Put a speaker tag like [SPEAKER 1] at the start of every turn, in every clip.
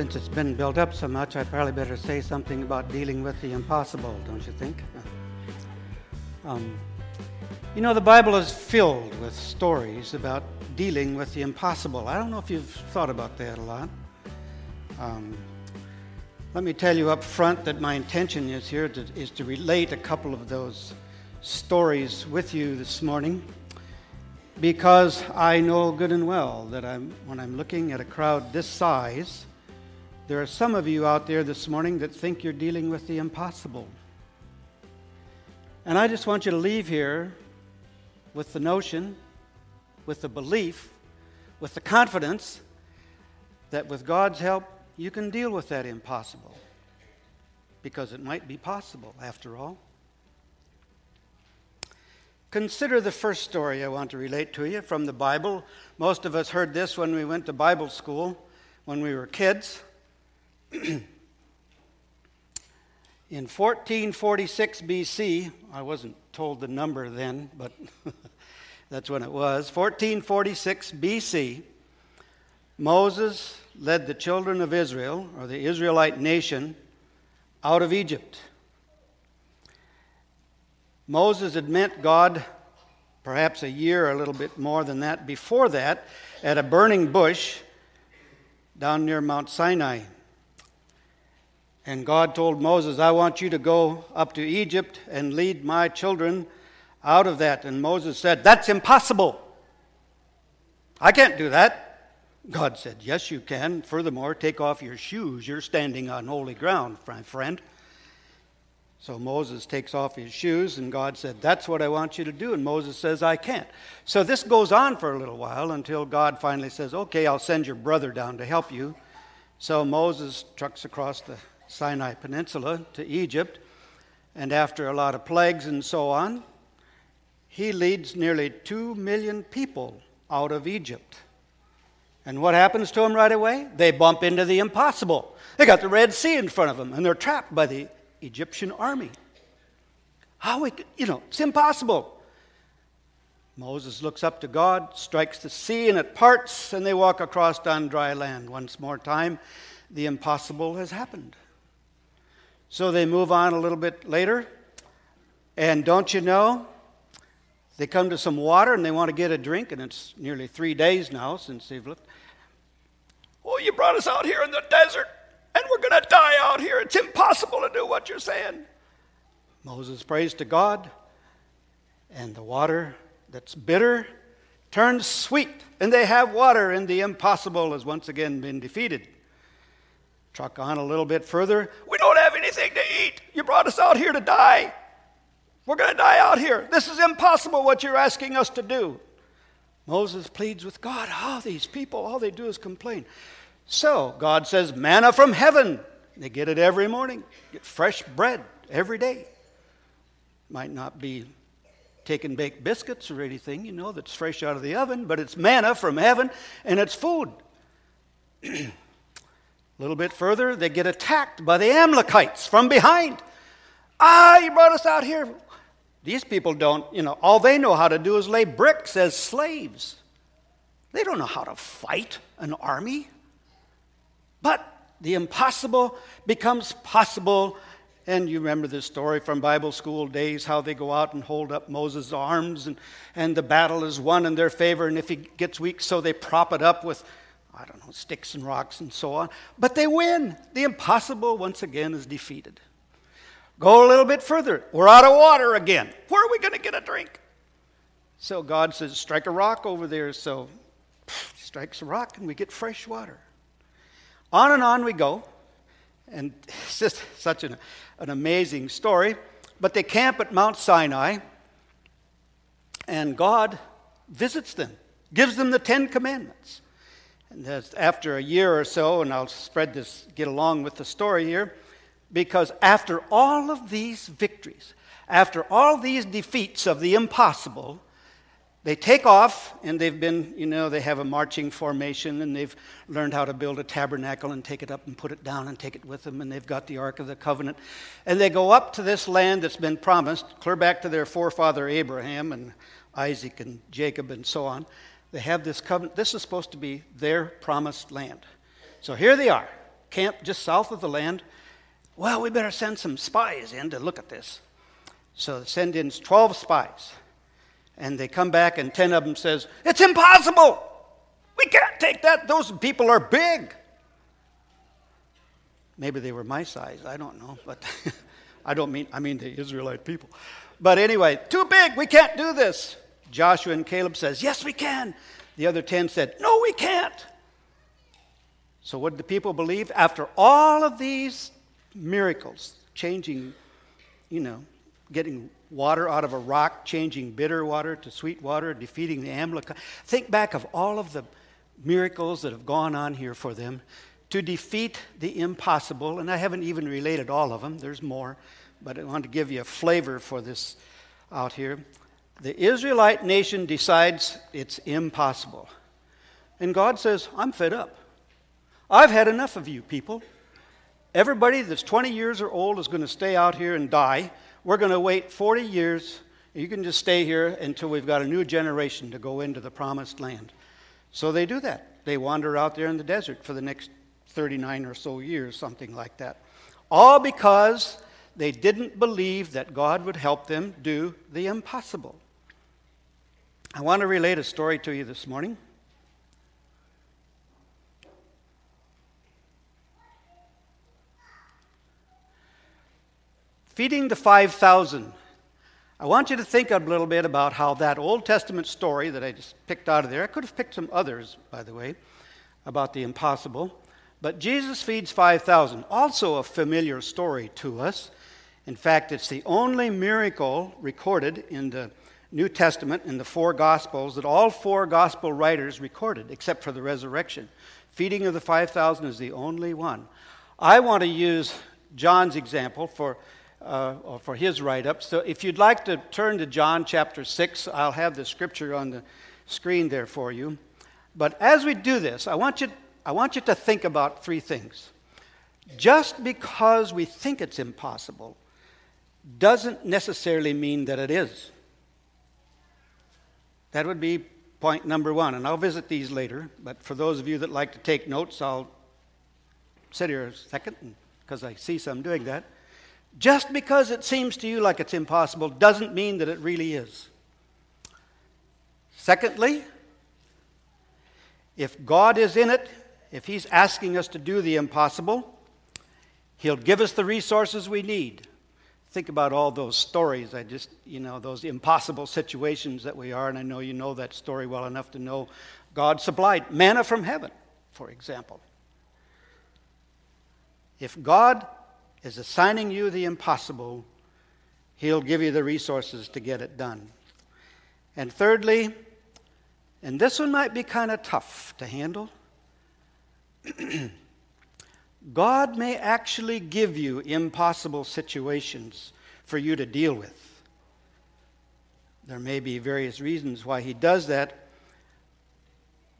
[SPEAKER 1] since it's been built up so much, I probably better say something about dealing with the impossible, don't you think? Um, you know, the Bible is filled with stories about dealing with the impossible. I don't know if you've thought about that a lot. Um, let me tell you up front that my intention is here to, is to relate a couple of those stories with you this morning because I know good and well that I'm, when I'm looking at a crowd this size, there are some of you out there this morning that think you're dealing with the impossible. And I just want you to leave here with the notion, with the belief, with the confidence that with God's help, you can deal with that impossible. Because it might be possible, after all. Consider the first story I want to relate to you from the Bible. Most of us heard this when we went to Bible school when we were kids. In 1446 BC, I wasn't told the number then, but that's when it was. 1446 BC, Moses led the children of Israel, or the Israelite nation, out of Egypt. Moses had met God perhaps a year, or a little bit more than that, before that, at a burning bush down near Mount Sinai. And God told Moses, I want you to go up to Egypt and lead my children out of that. And Moses said, That's impossible. I can't do that. God said, Yes, you can. Furthermore, take off your shoes. You're standing on holy ground, my friend. So Moses takes off his shoes, and God said, That's what I want you to do. And Moses says, I can't. So this goes on for a little while until God finally says, Okay, I'll send your brother down to help you. So Moses trucks across the Sinai Peninsula to Egypt, and after a lot of plagues and so on, he leads nearly two million people out of Egypt. And what happens to them right away? They bump into the impossible. They got the Red Sea in front of them, and they're trapped by the Egyptian army. How we, you know, it's impossible. Moses looks up to God, strikes the sea, and it parts, and they walk across on dry land. Once more time, the impossible has happened. So they move on a little bit later, and don't you know, they come to some water and they want to get a drink, and it's nearly three days now since they've left. Oh, you brought us out here in the desert, and we're going to die out here. It's impossible to do what you're saying. Moses prays to God, and the water that's bitter turns sweet, and they have water, and the impossible has once again been defeated. Truck on a little bit further. We don't have anything to eat. You brought us out here to die. We're going to die out here. This is impossible what you're asking us to do. Moses pleads with God. Oh, these people, all they do is complain. So God says, manna from heaven. They get it every morning, get fresh bread every day. Might not be taken baked biscuits or anything, you know, that's fresh out of the oven, but it's manna from heaven and it's food. A little bit further, they get attacked by the Amalekites from behind. Ah, you brought us out here. These people don't, you know, all they know how to do is lay bricks as slaves. They don't know how to fight an army. But the impossible becomes possible. And you remember this story from Bible school days how they go out and hold up Moses' arms, and, and the battle is won in their favor. And if he gets weak, so they prop it up with, I don't know, sticks and rocks and so on. But they win. The impossible, once again, is defeated. Go a little bit further. We're out of water again. Where are we going to get a drink? So God says, strike a rock over there. So strikes a rock and we get fresh water. On and on we go. And it's just such an, an amazing story. But they camp at Mount Sinai, and God visits them, gives them the Ten Commandments. And that's after a year or so, and I'll spread this, get along with the story here, because after all of these victories, after all these defeats of the impossible, they take off and they've been, you know, they have a marching formation and they've learned how to build a tabernacle and take it up and put it down and take it with them and they've got the Ark of the Covenant. And they go up to this land that's been promised, clear back to their forefather Abraham and Isaac and Jacob and so on. They have this covenant. This is supposed to be their promised land. So here they are. camp just south of the land. Well, we better send some spies in to look at this. So they send in 12 spies. And they come back, and 10 of them says, It's impossible! We can't take that. Those people are big. Maybe they were my size. I don't know. But I don't mean, I mean the Israelite people. But anyway, too big. We can't do this. Joshua and Caleb says, Yes, we can. The other 10 said, No, we can't. So, what did the people believe? After all of these miracles, changing, you know, getting water out of a rock, changing bitter water to sweet water, defeating the Amalekite. Think back of all of the miracles that have gone on here for them to defeat the impossible. And I haven't even related all of them, there's more, but I want to give you a flavor for this out here. The Israelite nation decides it's impossible. And God says, I'm fed up. I've had enough of you people. Everybody that's 20 years or old is going to stay out here and die. We're going to wait 40 years. You can just stay here until we've got a new generation to go into the promised land. So they do that. They wander out there in the desert for the next 39 or so years, something like that. All because they didn't believe that God would help them do the impossible. I want to relate a story to you this morning. Feeding the 5,000. I want you to think a little bit about how that Old Testament story that I just picked out of there, I could have picked some others, by the way, about the impossible. But Jesus feeds 5,000, also a familiar story to us. In fact, it's the only miracle recorded in the New Testament in the four Gospels that all four Gospel writers recorded, except for the resurrection. Feeding of the 5,000 is the only one. I want to use John's example for, uh, for his write up. So if you'd like to turn to John chapter 6, I'll have the scripture on the screen there for you. But as we do this, I want you I want you to think about three things. Just because we think it's impossible doesn't necessarily mean that it is. That would be point number one, and I'll visit these later. But for those of you that like to take notes, I'll sit here a second because I see some doing that. Just because it seems to you like it's impossible doesn't mean that it really is. Secondly, if God is in it, if He's asking us to do the impossible, He'll give us the resources we need. Think about all those stories. I just, you know, those impossible situations that we are, and I know you know that story well enough to know God supplied manna from heaven, for example. If God is assigning you the impossible, He'll give you the resources to get it done. And thirdly, and this one might be kind of tough to handle, God may actually give you impossible situations for you to deal with. There may be various reasons why He does that,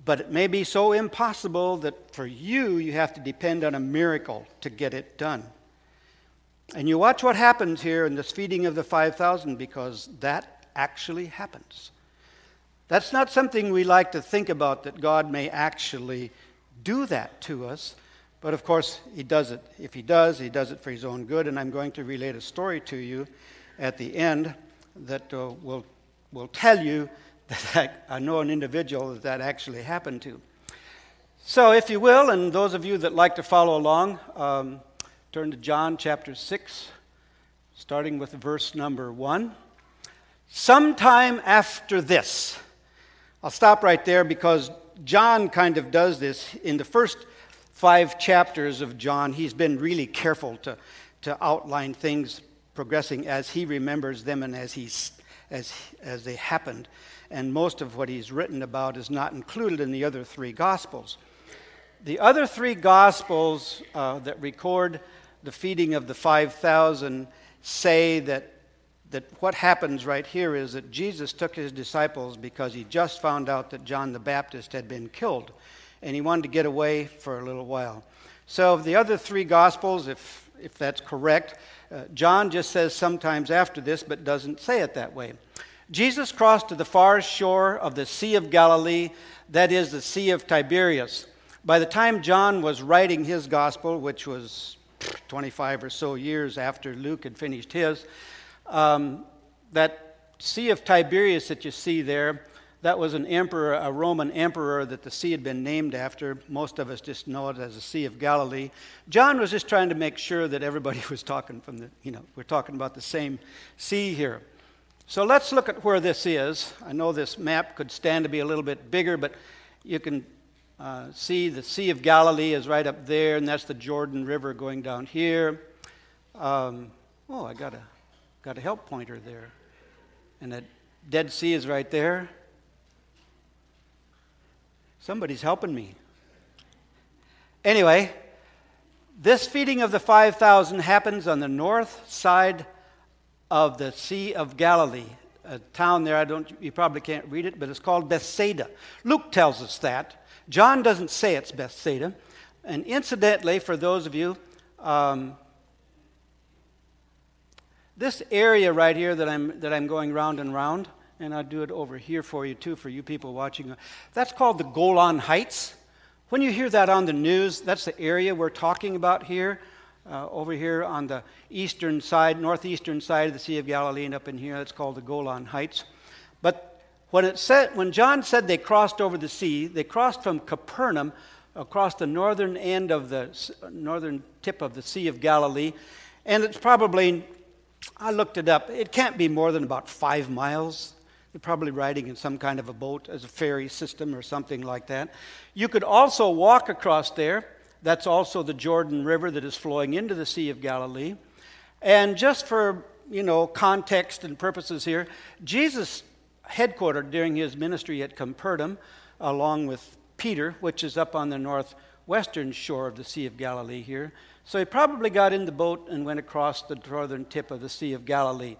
[SPEAKER 1] but it may be so impossible that for you, you have to depend on a miracle to get it done. And you watch what happens here in this feeding of the 5,000 because that actually happens. That's not something we like to think about that God may actually do that to us. But of course, he does it. If he does, he does it for his own good. And I'm going to relate a story to you at the end that uh, will, will tell you that I, I know an individual that that actually happened to. So, if you will, and those of you that like to follow along, um, turn to John chapter 6, starting with verse number 1. Sometime after this, I'll stop right there because John kind of does this in the first five chapters of John. He's been really careful to, to outline things progressing as he remembers them and as, he's, as, as they happened. And most of what he's written about is not included in the other three Gospels. The other three Gospels uh, that record the feeding of the 5,000 say that that what happens right here is that Jesus took his disciples because he just found out that John the Baptist had been killed and he wanted to get away for a little while. So, the other three Gospels, if, if that's correct, uh, John just says sometimes after this, but doesn't say it that way. Jesus crossed to the far shore of the Sea of Galilee, that is, the Sea of Tiberias. By the time John was writing his gospel, which was 25 or so years after Luke had finished his, um, that Sea of Tiberias that you see there, that was an emperor, a Roman emperor that the sea had been named after. Most of us just know it as the Sea of Galilee. John was just trying to make sure that everybody was talking from the, you know, we're talking about the same sea here. So let's look at where this is. I know this map could stand to be a little bit bigger, but you can uh, see the Sea of Galilee is right up there, and that's the Jordan River going down here. Um, oh, I got a, got a help pointer there. And the Dead Sea is right there. Somebody's helping me. Anyway, this feeding of the 5,000 happens on the north side of the Sea of Galilee. A town there, I don't, you probably can't read it, but it's called Bethsaida. Luke tells us that. John doesn't say it's Bethsaida. And incidentally, for those of you, um, this area right here that I'm, that I'm going round and round, and I'll do it over here for you too, for you people watching. That's called the Golan Heights. When you hear that on the news, that's the area we're talking about here, uh, over here on the eastern side, northeastern side of the Sea of Galilee, and up in here, it's called the Golan Heights. But when, it said, when John said they crossed over the sea, they crossed from Capernaum across the northern end of the northern tip of the Sea of Galilee, and it's probably, I looked it up, it can't be more than about five miles they're probably riding in some kind of a boat as a ferry system or something like that. You could also walk across there. That's also the Jordan River that is flowing into the Sea of Galilee. And just for, you know, context and purposes here, Jesus headquartered during his ministry at Capernaum along with Peter, which is up on the northwestern shore of the Sea of Galilee here. So he probably got in the boat and went across the northern tip of the Sea of Galilee.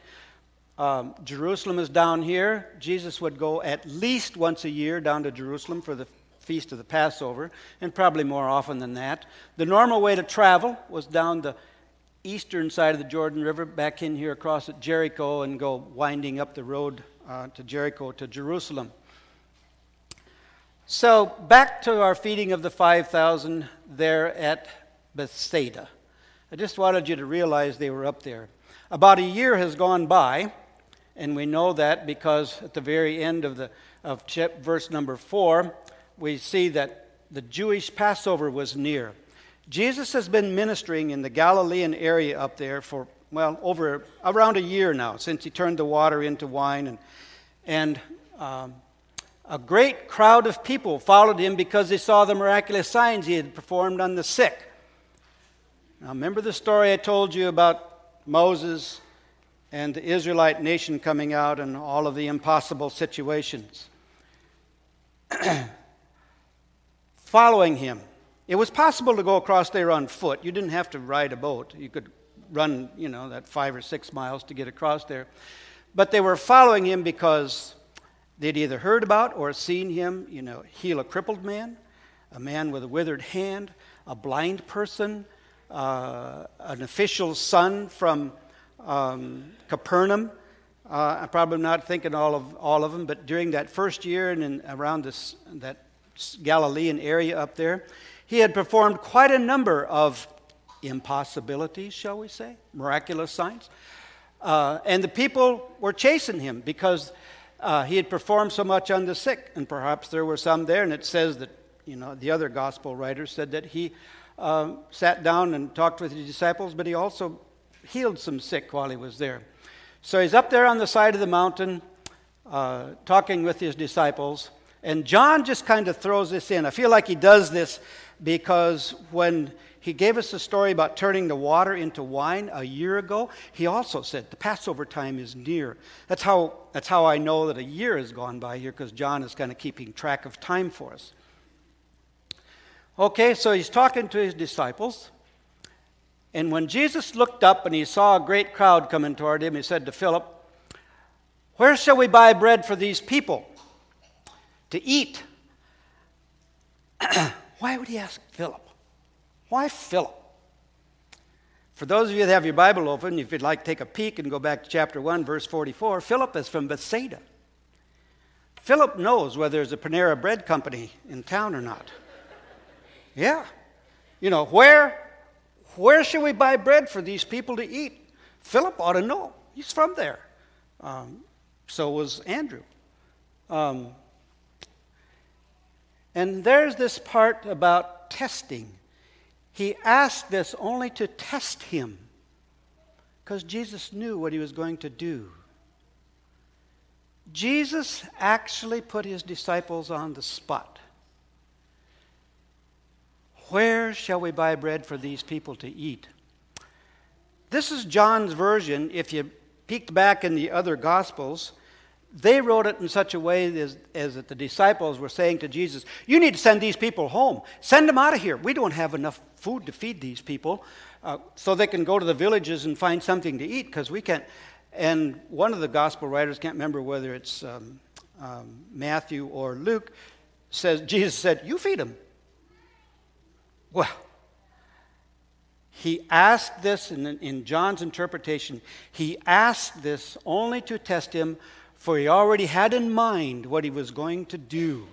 [SPEAKER 1] Um, Jerusalem is down here. Jesus would go at least once a year down to Jerusalem for the feast of the Passover, and probably more often than that. The normal way to travel was down the eastern side of the Jordan River, back in here across at Jericho, and go winding up the road uh, to Jericho to Jerusalem. So, back to our feeding of the 5,000 there at Bethsaida. I just wanted you to realize they were up there. About a year has gone by and we know that because at the very end of, the, of verse number four, we see that the Jewish Passover was near. Jesus has been ministering in the Galilean area up there for, well, over around a year now, since he turned the water into wine. And, and um, a great crowd of people followed him because they saw the miraculous signs he had performed on the sick. Now, remember the story I told you about Moses and the Israelite nation coming out and all of the impossible situations. Following him. It was possible to go across there on foot. You didn't have to ride a boat. You could run, you know, that five or six miles to get across there. But they were following him because they'd either heard about or seen him, you know, heal a crippled man, a man with a withered hand, a blind person, uh, an official's son from um, Capernaum. Uh, I'm probably not thinking all of, all of them, but during that first year and in, around this, that Galilean area up there, he had performed quite a number of impossibilities, shall we say, miraculous signs. Uh, and the people were chasing him because uh, he had performed so much on the sick, and perhaps there were some there. And it says that, you know, the other gospel writers said that he uh, sat down and talked with his disciples, but he also healed some sick while he was there. So he's up there on the side of the mountain uh, talking with his disciples. And John just kind of throws this in. I feel like he does this because when he gave us a story about turning the water into wine a year ago, he also said the Passover time is near. That's how, that's how I know that a year has gone by here because John is kind of keeping track of time for us. Okay, so he's talking to his disciples. And when Jesus looked up and he saw a great crowd coming toward him, he said to Philip, Where shall we buy bread for these people to eat? Why would he ask Philip? Why Philip? For those of you that have your Bible open, if you'd like to take a peek and go back to chapter 1, verse 44, Philip is from Bethsaida. Philip knows whether there's a Panera Bread Company in town or not. Yeah. You know, where where should we buy bread for these people to eat? Philip ought to know. He's from there. Um, so was Andrew. Um, and there's this part about testing. He asked this only to test him because Jesus knew what he was going to do. Jesus actually put his disciples on the spot. Where shall we buy bread for these people to eat? This is John's version. If you peeked back in the other Gospels, they wrote it in such a way as, as that the disciples were saying to Jesus, You need to send these people home. Send them out of here. We don't have enough food to feed these people uh, so they can go to the villages and find something to eat because we can't. And one of the gospel writers, can't remember whether it's um, um, Matthew or Luke, says, Jesus said, You feed them. Well, he asked this in, in John's interpretation, he asked this only to test him for he already had in mind what he was going to do.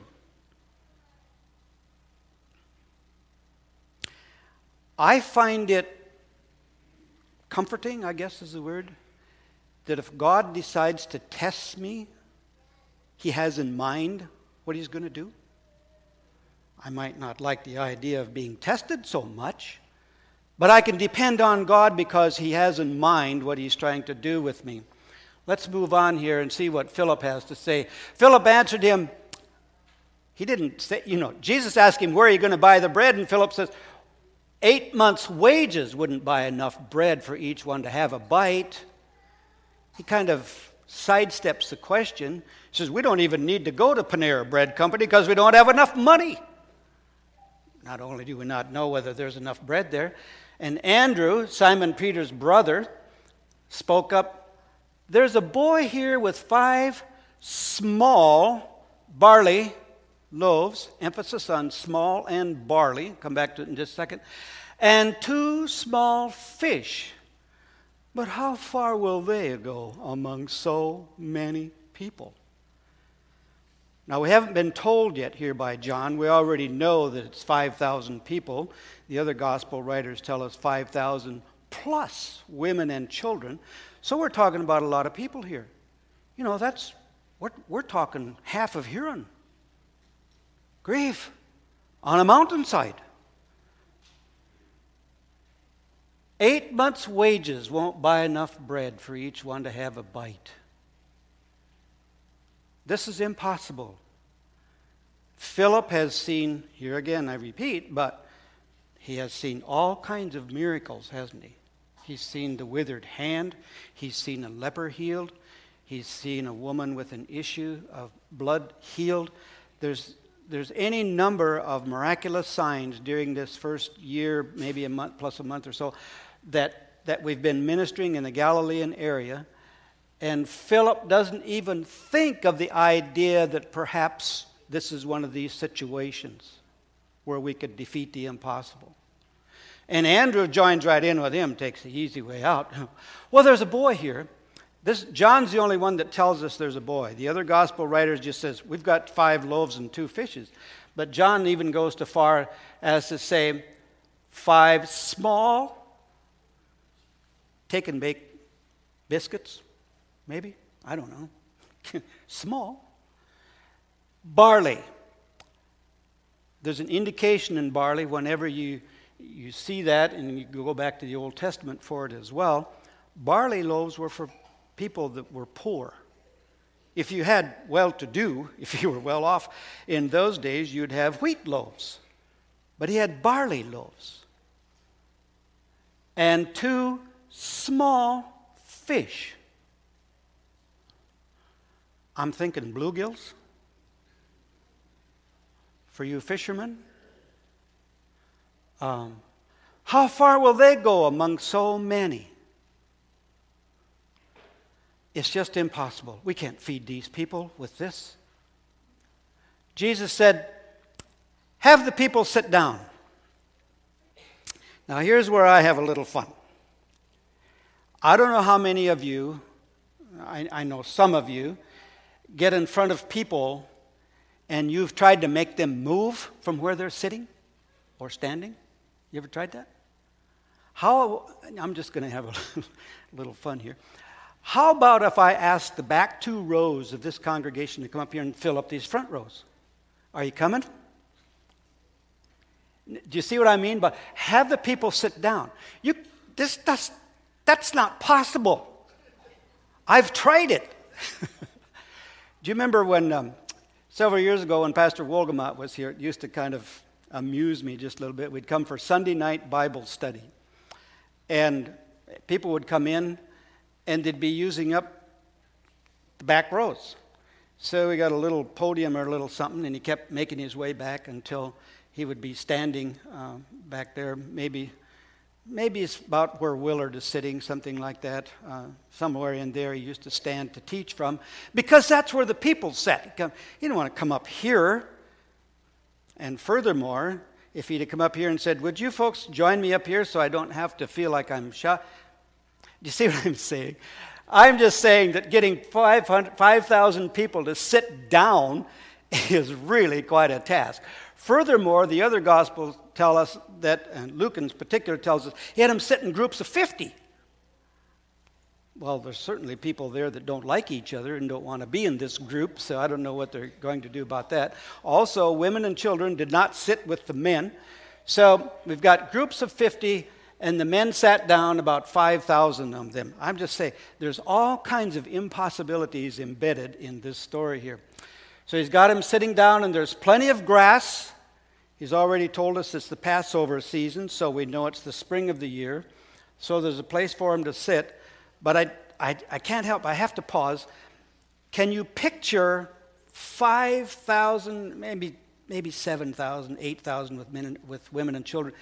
[SPEAKER 1] I find it comforting, I guess is the word, that if God decides to test me, he has in mind what he's going to do. I might not like the idea of being tested so much, but I can depend on God because he has in mind what he's trying to do with me. Let's move on here and see what Philip has to say. Philip answered him, he didn't say, you know, Jesus asked him, Where are you going to buy the bread? And Philip says, Eight months' wages wouldn't buy enough bread for each one to have a bite. He kind of sidesteps the question. He says, We don't even need to go to Panera Bread Company because we don't have enough money. Not only do we not know whether there's enough bread there, and Andrew, Simon Peter's brother, spoke up there's a boy here with five small barley loaves, emphasis on small and barley, come back to it in just a second, and two small fish. But how far will they go among so many people? Now, we haven't been told yet here by John. We already know that it's 5,000 people. The other gospel writers tell us 5,000 plus women and children. So we're talking about a lot of people here. You know, that's, we're, we're talking half of Huron. Grief on a mountainside. Eight months' wages won't buy enough bread for each one to have a bite. This is impossible. Philip has seen, here again I repeat, but he has seen all kinds of miracles, hasn't he? He's seen the withered hand. He's seen a leper healed. He's seen a woman with an issue of blood healed. There's, there's any number of miraculous signs during this first year, maybe a month plus a month or so, that, that we've been ministering in the Galilean area. And Philip doesn't even think of the idea that perhaps this is one of these situations where we could defeat the impossible. And Andrew joins right in with him, takes the easy way out. Well, there's a boy here. This, John's the only one that tells us there's a boy. The other gospel writers just says, we've got five loaves and two fishes. But John even goes to far as to say, five small take and bake biscuits, maybe? I don't know. small. Barley. There's an indication in barley whenever you you see that, and you go back to the Old Testament for it as well. Barley loaves were for people that were poor. If you had well to do, if you were well off in those days, you'd have wheat loaves. But he had barley loaves. And two small fish. I'm thinking bluegills. For you fishermen, um, how far will they go among so many? It's just impossible. We can't feed these people with this. Jesus said, Have the people sit down. Now, here's where I have a little fun. I don't know how many of you, I, I know some of you, get in front of people and you've tried to make them move from where they're sitting. or standing? You ever tried that? How, I'm just going to have a little fun here. How about if I ask the back two rows of this congregation to come up here and fill up these front rows? Are you coming? Do you see what I mean? But have the people sit down. You, this, that's, that's not possible. I've tried it. Do you remember when um, several years ago when Pastor Wolgamott was here, it used to kind of amuse me just a little bit. We'd come for Sunday night Bible study. And people would come in and they'd be using up the back rows. So we got a little podium or a little something, and he kept making his way back until he would be standing uh, back there, maybe. Maybe it's about where Willard is sitting, something like that. Uh, somewhere in there, he used to stand to teach from, because that's where the people sat. He didn't want to come up here. And furthermore, if he'd have come up here and said, Would you folks join me up here so I don't have to feel like I'm shot? Do you see what I'm saying? I'm just saying that getting 5,000 people to sit down is really quite a task. Furthermore, the other Gospels tell us that, and Luke in particular tells us, he had them sit in groups of 50. Well, there's certainly people there that don't like each other and don't want to be in this group, so I don't know what they're going to do about that. Also, women and children did not sit with the men. So we've got groups of 50 and the men sat down, about 5,000 of them. I'm just saying, there's all kinds of impossibilities embedded in this story here. So he's got him sitting down, and there's plenty of grass. He's already told us it's the Passover season, so we know it's the spring of the year. So there's a place for him to sit. But I, I, I can't help, I have to pause. Can you picture 5,000, maybe, maybe 7,000, 8,000 with, men, with women and children?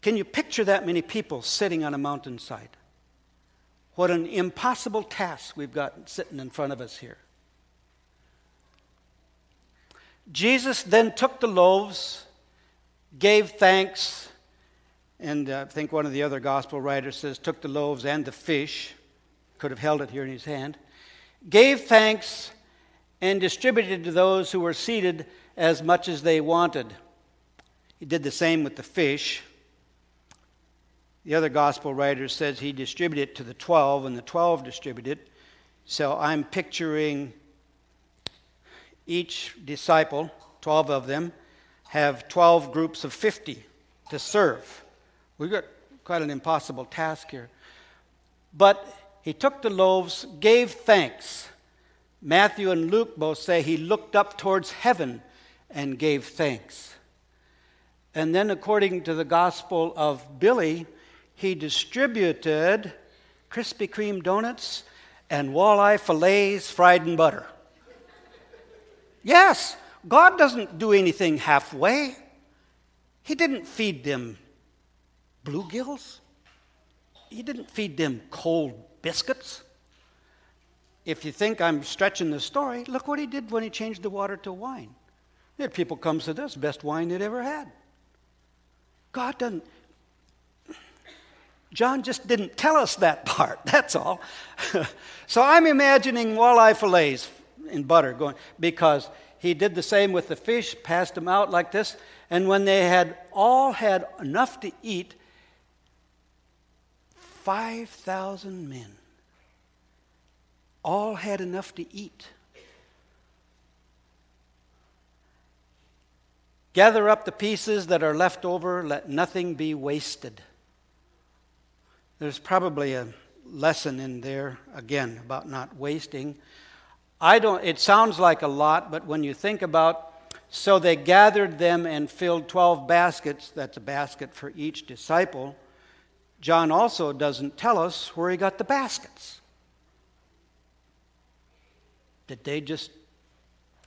[SPEAKER 1] Can you picture that many people sitting on a mountainside? What an impossible task we've got sitting in front of us here. Jesus then took the loaves, gave thanks, and I think one of the other gospel writers says, took the loaves and the fish, could have held it here in his hand, gave thanks, and distributed to those who were seated as much as they wanted. He did the same with the fish. The other gospel writer says he distributed to the 12, and the 12 distributed. So I'm picturing each disciple, 12 of them, have 12 groups of 50 to serve. We've got quite an impossible task here. But he took the loaves, gave thanks. Matthew and Luke both say he looked up towards heaven and gave thanks. And then, according to the Gospel of Billy, he distributed Krispy Kreme donuts and walleye fillets fried in butter. Yes, God doesn't do anything halfway. He didn't feed them bluegills, He didn't feed them cold biscuits. If you think I'm stretching the story, look what he did when he changed the water to wine. People come to this, best wine they'd ever had. God doesn't, John just didn't tell us that part, that's all. so I'm imagining walleye fillets in butter going, because he did the same with the fish, passed them out like this, and when they had all had enough to eat, 5,000 men all had enough to eat. Gather up the pieces that are left over, let nothing be wasted. There's probably a lesson in there, again, about not wasting. I don't, it sounds like a lot, but when you think about, so they gathered them and filled 12 baskets, that's a basket for each disciple. John also doesn't tell us where he got the baskets. Did they just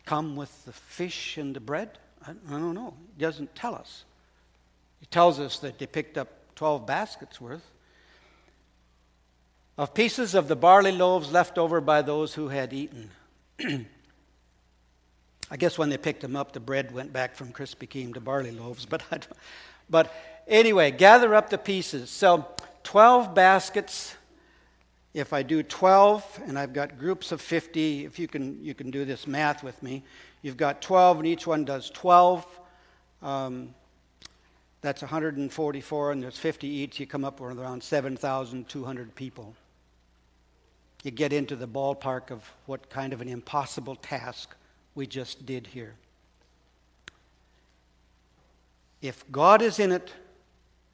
[SPEAKER 1] come with the fish and the bread? I, don't know. He doesn't tell us. He tells us that they picked up 12 baskets worth of pieces of the barley loaves left over by those who had eaten. I guess when they picked them up, the bread went back from Krispy Kreme to barley loaves. But, but anyway, gather up the pieces. So 12 baskets. If I do 12, and I've got groups of 50, if you can, you can do this math with me, you've got 12, and each one does 12. Um, That's 144, and there's 50 each. You come up with around 7,200 people. You get into the ballpark of what kind of an impossible task we just did here. If God is in it,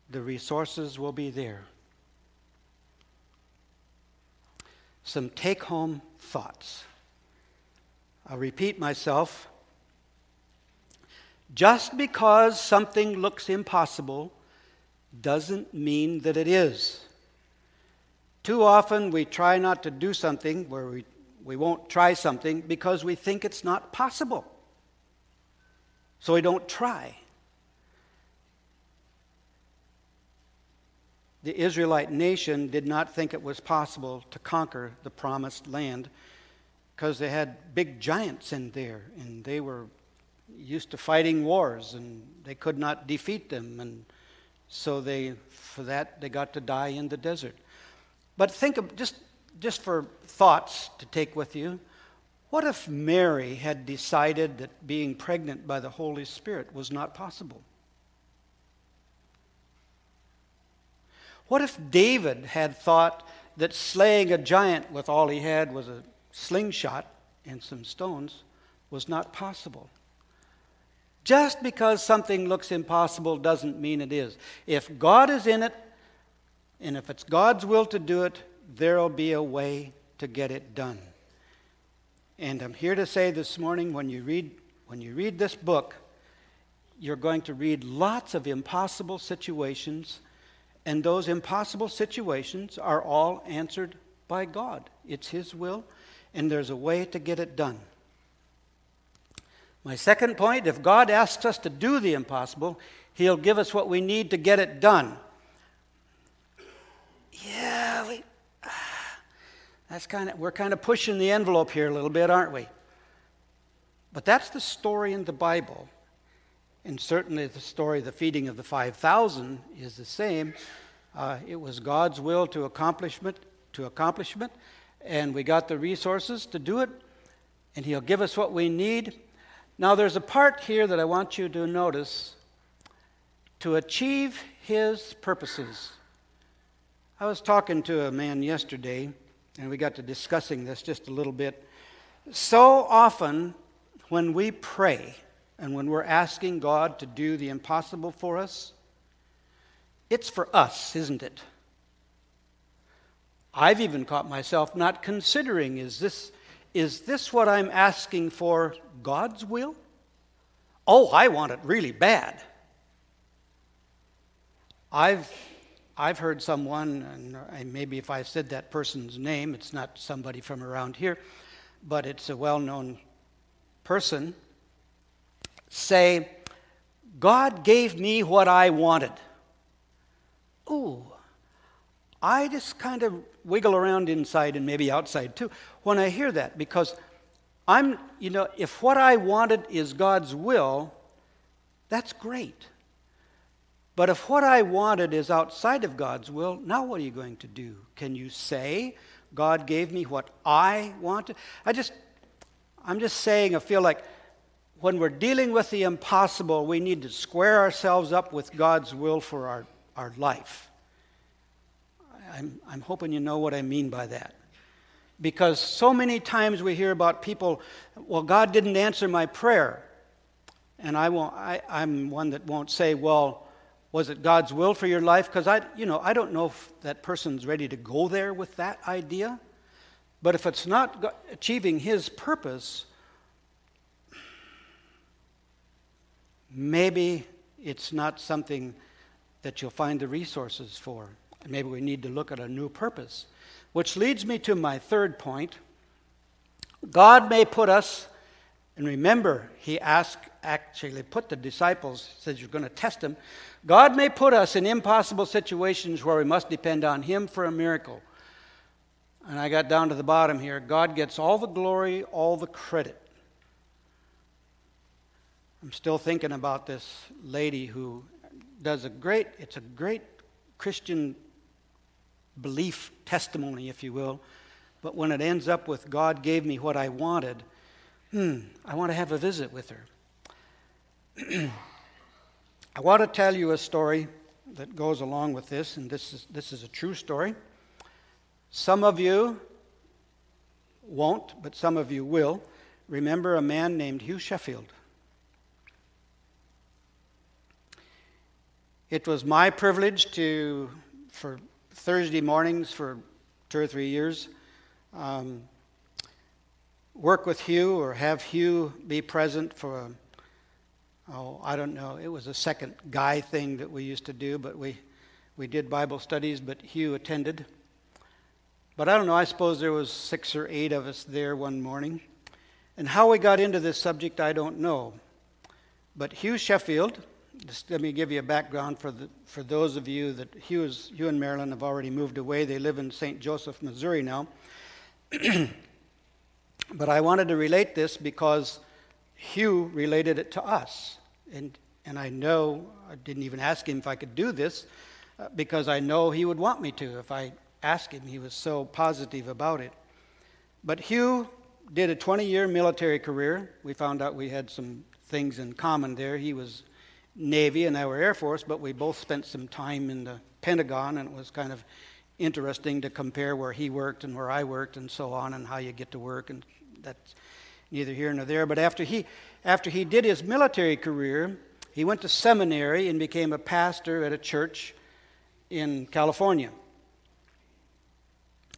[SPEAKER 1] the resources will be there. Some take home thoughts. I'll repeat myself. Just because something looks impossible doesn't mean that it is. Too often we try not to do something where we, we won't try something because we think it's not possible. So we don't try. The Israelite nation did not think it was possible to conquer the promised land because they had big giants in there and they were used to fighting wars and they could not defeat them and so they for that they got to die in the desert but think of just just for thoughts to take with you what if mary had decided that being pregnant by the holy spirit was not possible what if david had thought that slaying a giant with all he had was a slingshot and some stones was not possible just because something looks impossible doesn't mean it is. If God is in it, and if it's God's will to do it, there'll be a way to get it done. And I'm here to say this morning when you read, when you read this book, you're going to read lots of impossible situations, and those impossible situations are all answered by God. It's His will, and there's a way to get it done. My second point if God asks us to do the impossible, He'll give us what we need to get it done. Yeah, we, that's kind of, we're kind of pushing the envelope here a little bit, aren't we? But that's the story in the Bible. And certainly the story of the feeding of the 5,000 is the same. Uh, it was God's will to accomplishment, to accomplishment, and we got the resources to do it, and He'll give us what we need. Now, there's a part here that I want you to notice to achieve his purposes. I was talking to a man yesterday, and we got to discussing this just a little bit. So often, when we pray and when we're asking God to do the impossible for us, it's for us, isn't it? I've even caught myself not considering is this is this what I'm asking for God's will? Oh, I want it really bad. I've, I've heard someone, and maybe if I said that person's name, it's not somebody from around here, but it's a well known person, say, God gave me what I wanted. Ooh, I just kind of wiggle around inside and maybe outside too when I hear that because I'm, you know, if what I wanted is God's will, that's great. But if what I wanted is outside of God's will, now what are you going to do? Can you say, God gave me what I wanted? I just, I'm just saying, I feel like when we're dealing with the impossible, we need to square ourselves up with God's will for our, our life. I'm, I'm hoping you know what I mean by that. Because so many times we hear about people, well, God didn't answer my prayer. And I won't, I, I'm one that won't say, well, was it God's will for your life? Because I, you know, I don't know if that person's ready to go there with that idea. But if it's not achieving His purpose, maybe it's not something that you'll find the resources for. Maybe we need to look at a new purpose. Which leads me to my third point. God may put us, and remember, he asked, actually put the disciples, says you're going to test them. God may put us in impossible situations where we must depend on him for a miracle. And I got down to the bottom here. God gets all the glory, all the credit. I'm still thinking about this lady who does a great, it's a great Christian belief testimony, if you will. But when it ends up with God gave me what I wanted, hmm, I want to have a visit with her. I want to tell you a story that goes along with this, and this is, this is a true story. Some of you won't, but some of you will, remember a man named Hugh Sheffield. It was my privilege to, for Thursday mornings for two or three years, um, work with Hugh or have Hugh be present for a, oh, I don't know, it was a second guy thing that we used to do, but we, we did Bible studies, but Hugh attended. But I don't know, I suppose there was six or eight of us there one morning. And how we got into this subject, I don't know. But Hugh Sheffield, just let me give you a background for, the, for those of you that Hugh, is, Hugh and Marilyn have already moved away. They live in St. Joseph, Missouri now. but I wanted to relate this because Hugh related it to us. And, and I know, I didn't even ask him if I could do this uh, because I know he would want me to if I asked him. He was so positive about it. But Hugh did a 20 year military career. We found out we had some things in common there. He was Navy and I were Air Force, but we both spent some time in the Pentagon, and it was kind of interesting to compare where he worked and where I worked and so on, and how you get to work, and that's neither here nor there. But after he, after he did his military career, he went to seminary and became a pastor at a church in California.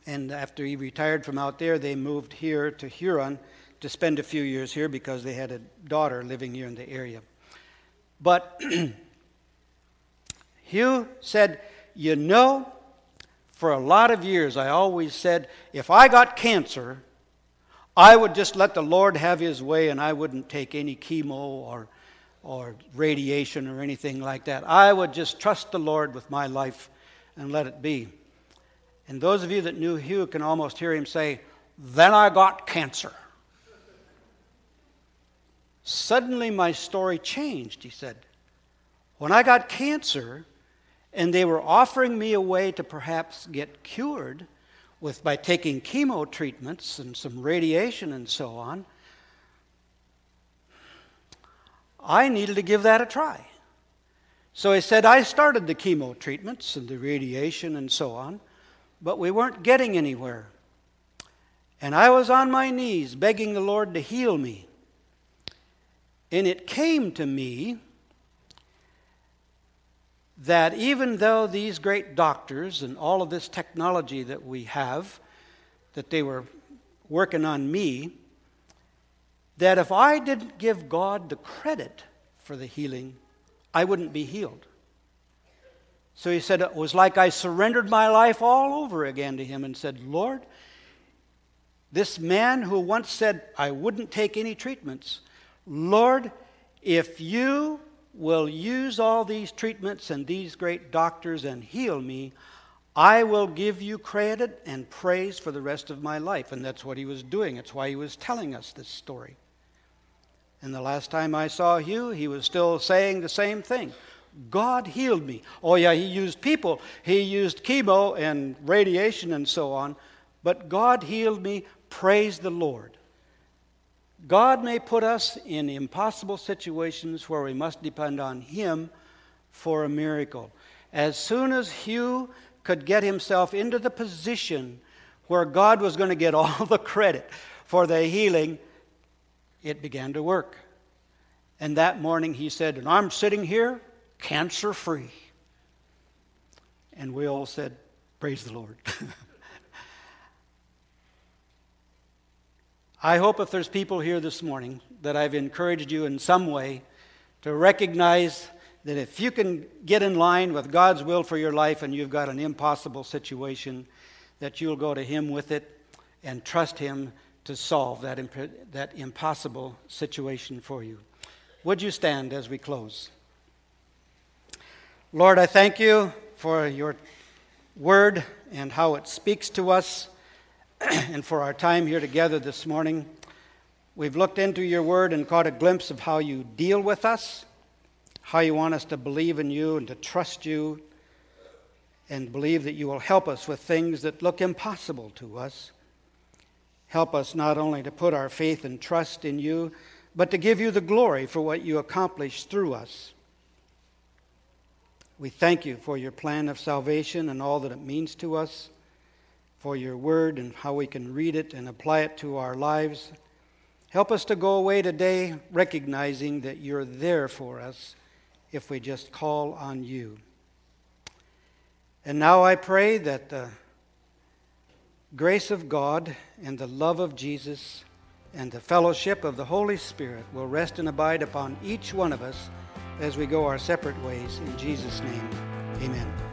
[SPEAKER 1] And after he retired from out there, they moved here to Huron to spend a few years here because they had a daughter living here in the area. But Hugh said, You know, for a lot of years I always said, if I got cancer, I would just let the Lord have his way and I wouldn't take any chemo or, or radiation or anything like that. I would just trust the Lord with my life and let it be. And those of you that knew Hugh can almost hear him say, Then I got cancer. Suddenly my story changed, he said. When I got cancer, and they were offering me a way to perhaps get cured with by taking chemo treatments and some radiation and so on, I needed to give that a try. So he said, I started the chemo treatments and the radiation and so on, but we weren't getting anywhere. And I was on my knees begging the Lord to heal me. And it came to me that even though these great doctors and all of this technology that we have, that they were working on me, that if I didn't give God the credit for the healing, I wouldn't be healed. So he said, It was like I surrendered my life all over again to him and said, Lord, this man who once said I wouldn't take any treatments, Lord, if you will use all these treatments and these great doctors and heal me, I will give you credit and praise for the rest of my life. And that's what he was doing. It's why he was telling us this story. And the last time I saw Hugh, he was still saying the same thing. God healed me. Oh, yeah, he used people. He used chemo and radiation and so on. But God healed me. Praise the Lord. God may put us in impossible situations where we must depend on Him for a miracle. As soon as Hugh could get himself into the position where God was going to get all the credit for the healing, it began to work. And that morning he said, And I'm sitting here cancer free. And we all said, Praise the Lord. I hope if there's people here this morning that I've encouraged you in some way to recognize that if you can get in line with God's will for your life and you've got an impossible situation, that you'll go to Him with it and trust Him to solve that, imp- that impossible situation for you. Would you stand as we close? Lord, I thank you for your word and how it speaks to us. and for our time here together this morning. We've looked into your word and caught a glimpse of how you deal with us, how you want us to believe in you and to trust you, and believe that you will help us with things that look impossible to us. Help us not only to put our faith and trust in you, but to give you the glory for what you accomplished through us. We thank you for your plan of salvation and all that it means to us, for your word and how we can read it and apply it to our lives. Help us to go away today recognizing that you're there for us if we just call on you. And now I pray that the grace of God and the love of Jesus and the fellowship of the Holy Spirit will rest and abide upon each one of us as we go our separate ways. In Jesus' name, amen.